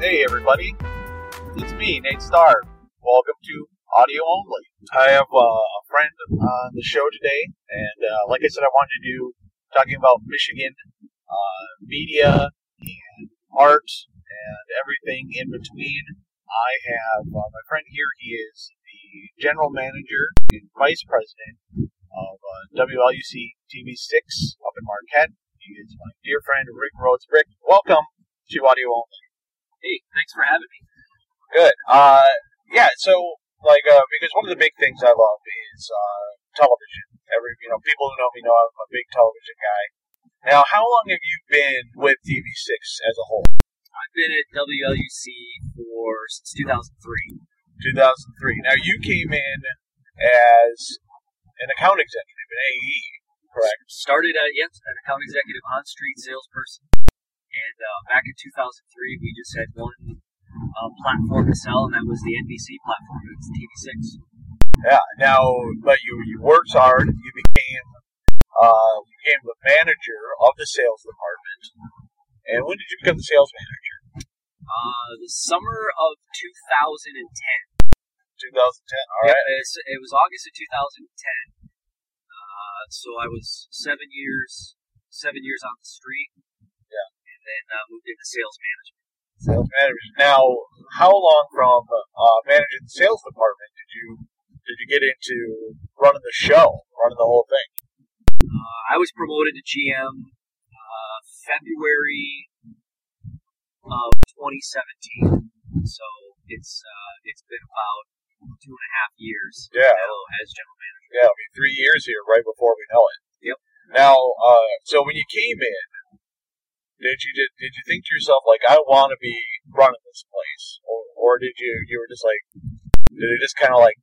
Hey, everybody. It's me, Nate Starr. Welcome to Audio Only. I have uh, a friend on the show today, and uh, like I said, I wanted to do talking about Michigan uh, media and art and everything in between. I have uh, my friend here. He is the general manager and vice president of uh, WLUC TV6 up in Marquette. He is my dear friend Rick Rhoades. Rick, welcome to Audio Only. Hey, thanks for having me. Good. Uh, yeah. So, like, uh, because one of the big things I love is uh, television. Every, you know, people who know me know I'm a big television guy. Now, how long have you been with TV6 as a whole? I've been at WLUC for since 2003. 2003. Now, you came in as an account executive an AE, correct? Started at yes, an account executive on street salesperson, and uh, back in 2003 we just had one uh, platform to sell, and that was the NBC platform. It was TV6. Yeah. Now, but you you worked hard. You became uh, you became the manager of the sales department. And when did you become the sales manager? Uh, the summer of 2010. 2010. All right. Yep, it was August of 2010. Uh, so I was seven years, seven years on the street. Then uh, moved into sales management. Sales manager. Now, how long from uh, managing the sales department did you did you get into running the show, running the whole thing? Uh, I was promoted to GM uh, February of 2017. So it's uh, it's been about two and a half years Yeah. now as general manager. Yeah, I mean, three years here, right before we know it. Yep. Now, uh, so when you came in, did you did, did you think to yourself like, I want to be running this place, or or did you you were just like, did it just kind of like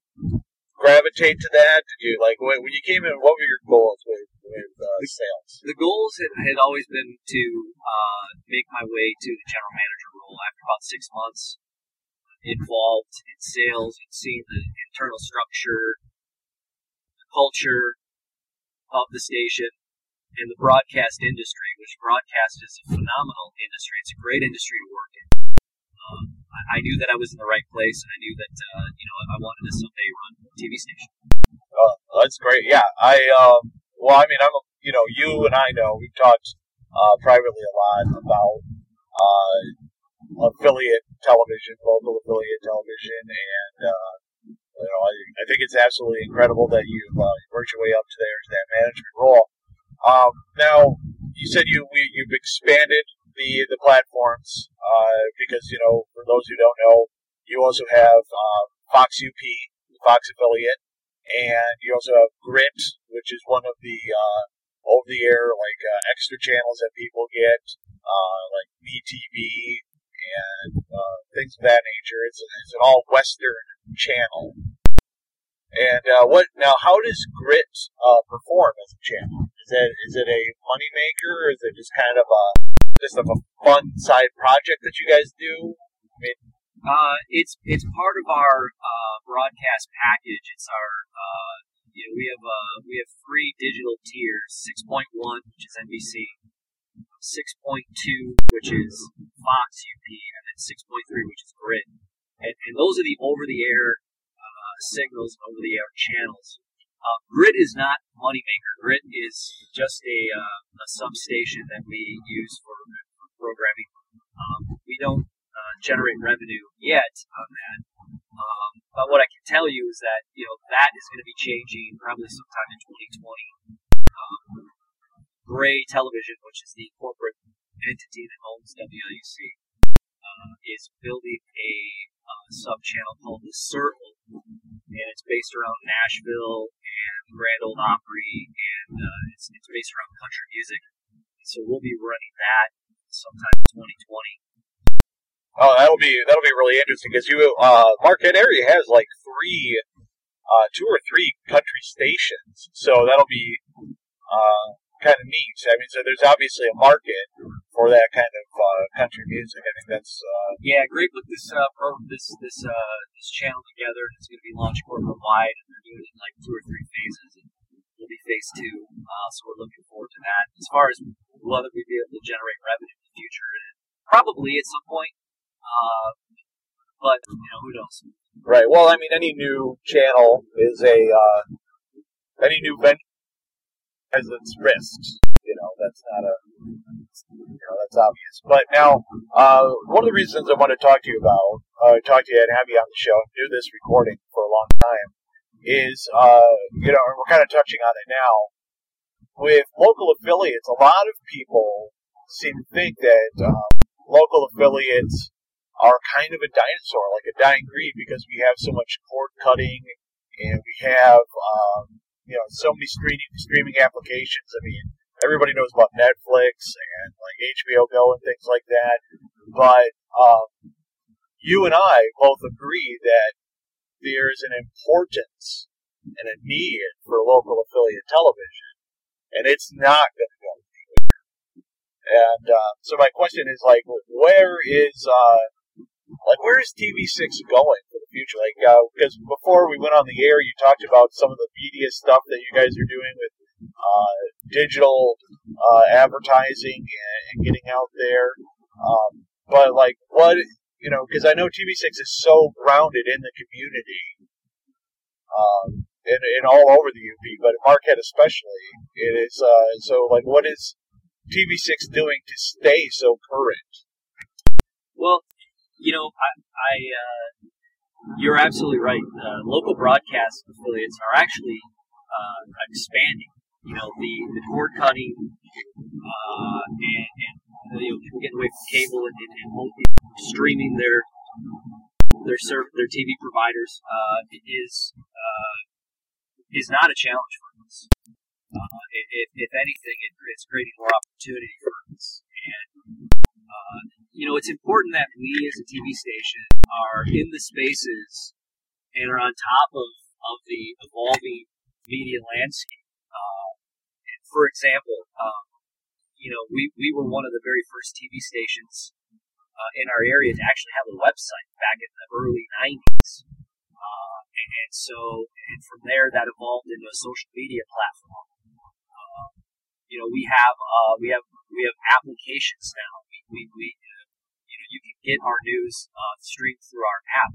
gravitate to that? Did you like when, when you came in? What were your goals with with uh, sales? The goals had, had always been to uh, make my way to the general manager role after about six months involved in sales and seeing the internal structure, the culture of the station, and the broadcast industry, which broadcast is a phenomenal industry. It's a great industry to work in. Um, I, I knew that I was in the right place, and I knew that uh, you know I wanted to someday run a TV station. Uh, that's great. Yeah, I um, well, I mean, I'm a, you know, you and I know we've talked uh, privately a lot about uh, affiliate television, local affiliate television, and uh, you know, I, I think it's absolutely incredible that you've uh, worked your way up to there to that management role. Um, now, you said you we, you've expanded the the platforms uh, because you know, for those who don't know, you also have um, Fox UP, the Fox affiliate and you also have Grit, which is one of the uh, over the air like uh, extra channels that people get, uh, like MeTV and uh, things of that nature. It's, it's an all Western channel. And uh, what now? How does Grit uh, perform as a channel? Is it is it a moneymaker, or is it just kind of a just of a fun side project that you guys do? I mean, Uh, it's it's part of our uh, broadcast package. It's our uh, you know, we have uh, we have three digital tiers: six point one, which is NBC, six point two, which is Fox UP, and then six point three, which is Grit. And, and those are the over-the-air uh, signals, over-the-air channels. Uh, Grit is not moneymaker. Grit is just a uh, a substation that we use for, for programming. Um, we don't uh, generate revenue yet on that. Um, but what I can tell you is that you know that is going to be changing probably sometime in 2020. Um, Gray Television, which is the corporate entity that owns WLUC, uh, is building a uh, sub channel called the Circle, and it's based around Nashville Grand Ole Opry, and uh, it's, it's based around country music. So we'll be running that sometime in 2020. Oh, that'll be that'll be really interesting because you uh, Marquette area has like three, uh, two or three country stations, so that'll be uh, kind of neat. I mean, so there's obviously a market for that kind of uh, country music. I think that's uh, Yeah, great put this uh, pro- this this uh, this channel together, and it's going to be launched corporate doing it in like two or three phases, and we'll be phase two. Uh, so we're looking forward to that. As far as whether we'd be able to generate revenue in the future, probably at some point. Uh, but you know, who knows? Right. Well, I mean, any new channel is a uh, any new venture has its risks. You know, that's not a you know that's obvious. But now, uh, one of the reasons I want to talk to you about, uh, talk to you and have you on the show do this recording for a long time, is uh, you know we're kind of touching on it now with local affiliates. A lot of people seem to think that um, local affiliates are kind of a dinosaur, like a dying breed, because we have so much cord cutting and we have um, you know so many streaming streaming applications. I mean, everybody knows about Netflix and like HBO Go and things like that, but um, you and I both agree that there's an importance and a need for local affiliate television, and it's not going to go anywhere. And uh, so my question is like, where is uh, like where is TV6 going for the future? Like, because uh, before we went on the air, you talked about some of the media stuff that you guys are doing with uh, digital uh, advertising and, and, getting out there. Um, but like, what you know, because I know TV6 is so grounded in the community, um, and, and all over the UP, but Marquette especially, it is. Uh, so, like, what is TV6 doing to stay so current? Well, you know, I, I uh, you're absolutely right. Uh, local broadcast affiliates are actually uh, expanding. You know, the, the cord cutting uh, and, and you know, people getting away from cable and, and, and streaming their their their TV providers uh, is uh, is not a challenge for us. Uh, if, if anything, it, it's creating more opportunity for us. And uh, you know, it's important that we as a TV station are in the spaces and are on top of, of the evolving media landscape. For example, um, you know, we, we were one of the very first TV stations uh, in our area to actually have a website back in the early 90s. Uh, and, so, and from there, that evolved into a social media platform. Uh, you know, we have uh, we have we have applications now we, we uh, you know, you can get our news uh, streamed through our app.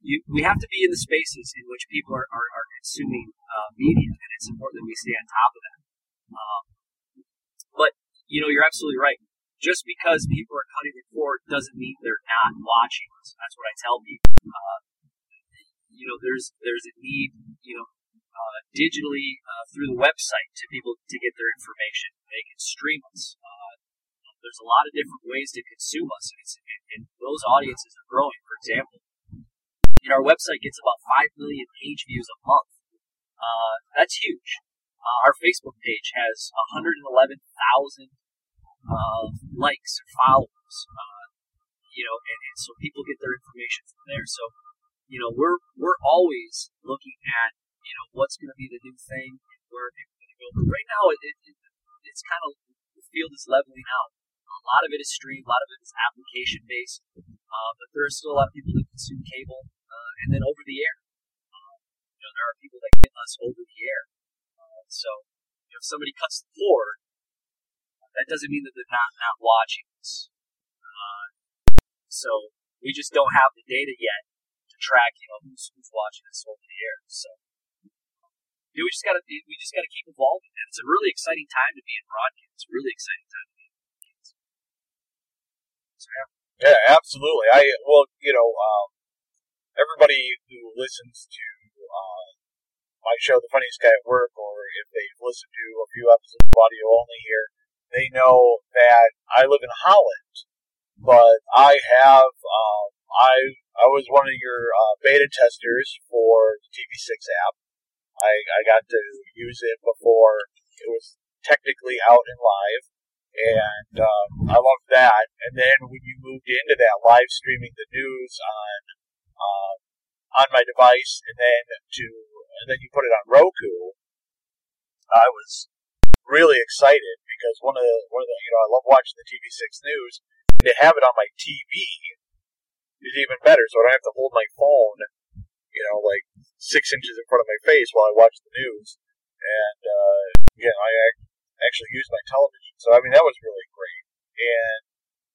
You, we have to be in the spaces in which people are, are, are consuming uh, media, and it's important that we stay on top of that. Um, but you know, you're absolutely right. Just because people are cutting the cord doesn't mean they're not watching us. That's what I tell people. Uh, you know, there's there's a need, you know, uh, digitally uh, through the website to people to get their information. They can stream us. Uh, there's a lot of different ways to consume us, and, and those audiences are growing. For example, know, our website gets about five million page views a month. Uh, that's huge. Uh, our Facebook page has 111,000 uh, likes or followers. Uh, you know, and, and, so people get their information from there. So, you know, we're we're always looking at you know what's going to be the new thing, where people going to go. But right now, it, it, it's kind of the field is leveling out. A lot of it is stream, a lot of it is application based, uh, but there are still a lot of people that consume cable uh, and then over the air. Uh, you know, there are people that get us over the air. Uh, so, you know, if somebody cuts the cord, that doesn't mean that they're not not watching us. Uh, so we just don't have the data yet to track, you know, who's who's watching us over the air. So you know, we just gotta we just gotta keep evolving, and it's a really exciting time to be in broadcast. It's a really exciting time to be in broadcast. Yeah. yeah, absolutely. I well, you know, um, everybody who listens to uh, my show, The Funniest Guy at Work, or if they've listened to a few episodes of audio only here, they know that I live in Holland, but I have um, I I was one of your uh, beta testers for the TV6 app. I I got to use it before it was technically out and live and um, I loved that. And then when you moved into that live streaming the news on um, on my device, and then to and then you put it on Roku, I was really excited because one of the one of the you know I love watching the TV6 news. To have it on my TV is even better, so I don't have to hold my phone, you know, like six inches in front of my face while I watch the news. And uh, again, I actually use my television. So I mean that was really great. And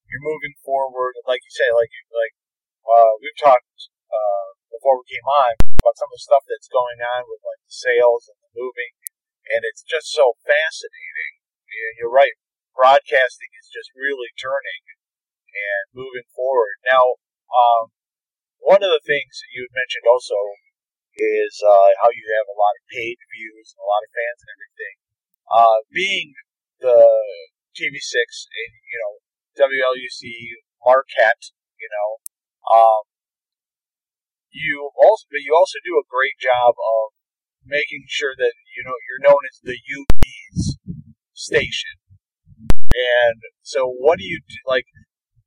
you're moving forward, and like you say, like like uh, we've talked uh, before we came on about some of the stuff that's going on with like the sales and the moving, and it's just so fascinating. You're right, broadcasting is just really turning and moving forward. Now, um, one of the things that you mentioned also is uh, how you have a lot of paid views and a lot of fans and everything. Uh, being the TV6 and you know WLUC Marquette, you know, um, you also but you also do a great job of making sure that you know you're known as the UP's station. And so, what do you do? Like,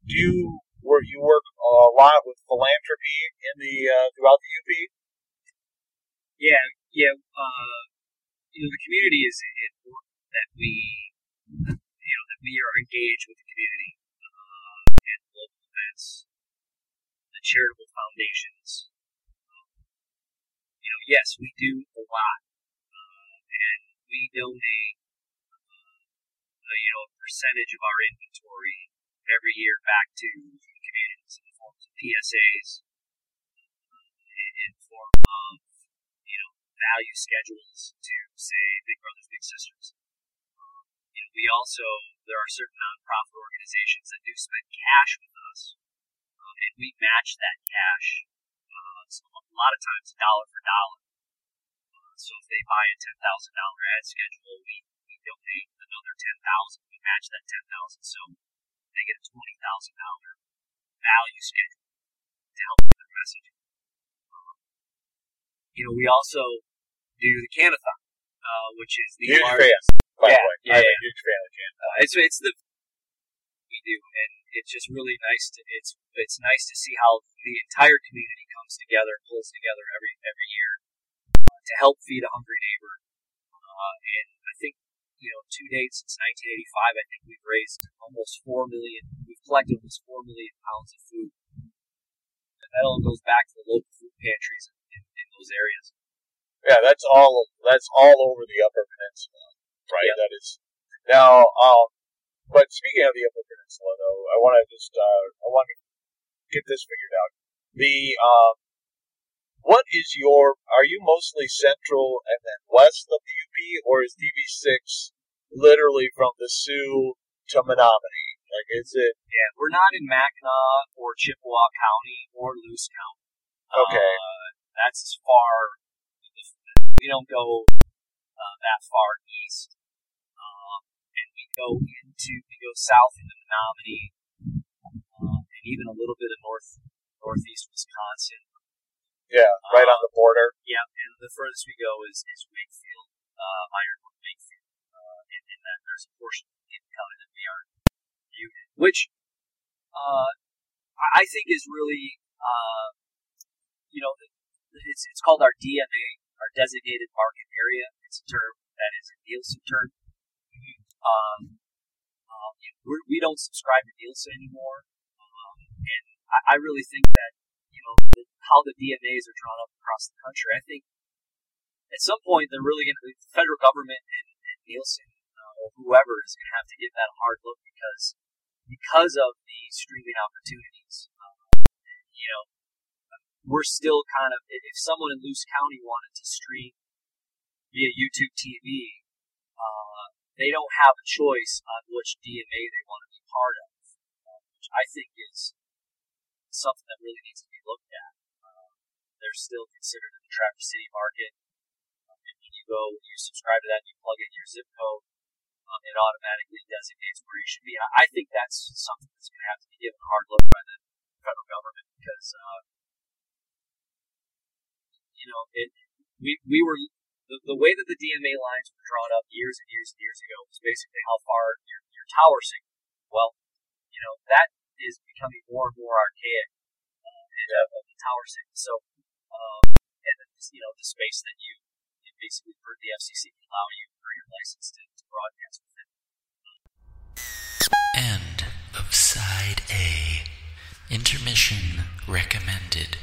do you where you work a lot with philanthropy in the uh, throughout the UP? Yeah, yeah. Uh, you know, the community is important that we, you know, that we are engaged with the community uh, and local events, the charitable foundations. Yes, we do a lot, uh, and we donate, uh, you know, a percentage of our inventory every year back to the communities in the forms of PSAs, uh, in form of you know value schedules to say Big Brothers Big Sisters. Um, you know, we also there are certain nonprofit organizations that do spend cash with us, um, and we match that cash. So a lot of times dollar for dollar. Uh, so if they buy a ten thousand dollar ad schedule, we, we donate another ten thousand. We match that ten thousand. So they get a twenty thousand dollar value schedule to help with their messaging. Um, you know, we also do the Canathon, uh, which is the huge largest. fan. By Yeah, the way, yeah, I'm yeah. a huge fan of Jan. Uh, it's it's the we do, and it's just really nice to it's it's nice to see how the entire community comes together, pulls together every every year uh, to help feed a hungry neighbor. Uh, and I think you know, to date since 1985, I think we've raised almost four million. We've collected almost four million pounds of food, and that all goes back to the local food pantries in, in, those areas. Yeah, that's all. That's all over the Upper Peninsula, right? Yeah. That is now. Um, but speaking of the Upper Peninsula, though, I want to just uh, I want to get this figured out. The um, what is your? Are you mostly central and then west of the UP, or is TV6 literally from the Soo to Menominee? Like, is it Yeah, we're not in Mackinac or Chippewa County or Luce County. okay? Uh, that's as far. We don't go uh, that far east, um, and we go we go south into Menominee, um, and even a little bit of north northeast Wisconsin. yeah, right on the border. Yeah, and the furthest we go is is Wakefield, uh, Ironwood, Wakefield, uh, and, and that there's a portion of the county that we are viewed which uh, I think is really, uh, you know, it's it's called our DMA, our designated market area. It's a term that is a Nielsen term. Um, um, we're, we don't subscribe to Nielsen anymore, um, and I, I really think that you know the, how the DMAs are drawn up across the country. I think at some point they're really going to the federal government and, and Nielsen uh, or whoever is going to have to give that a hard look because because of the streaming opportunities. Uh, you know, we're still kind of if someone in Luce County wanted to stream via YouTube TV, uh, they don't have a choice on which DMA they want to be part of, uh, which I think is something that really needs to be looked at. Uh, they're still considered in the Traverse City market. Um, and when you go, when you subscribe to that, you plug in your zip code, um, it automatically designates where you should be. I, I think that's something that's going to have to be given a hard look by the federal government because, uh, you know, it, we, we were, the, the way that the DMA lines were drawn up years and years and years ago was basically how far your, your tower signal. Well, you know, that is becoming more and more archaic uh, in, of the tower signal. So, um, and then, you know, the space that you, you basically, for the FCC can allow you for your license to, to broadcast within. End of side A. Intermission recommended.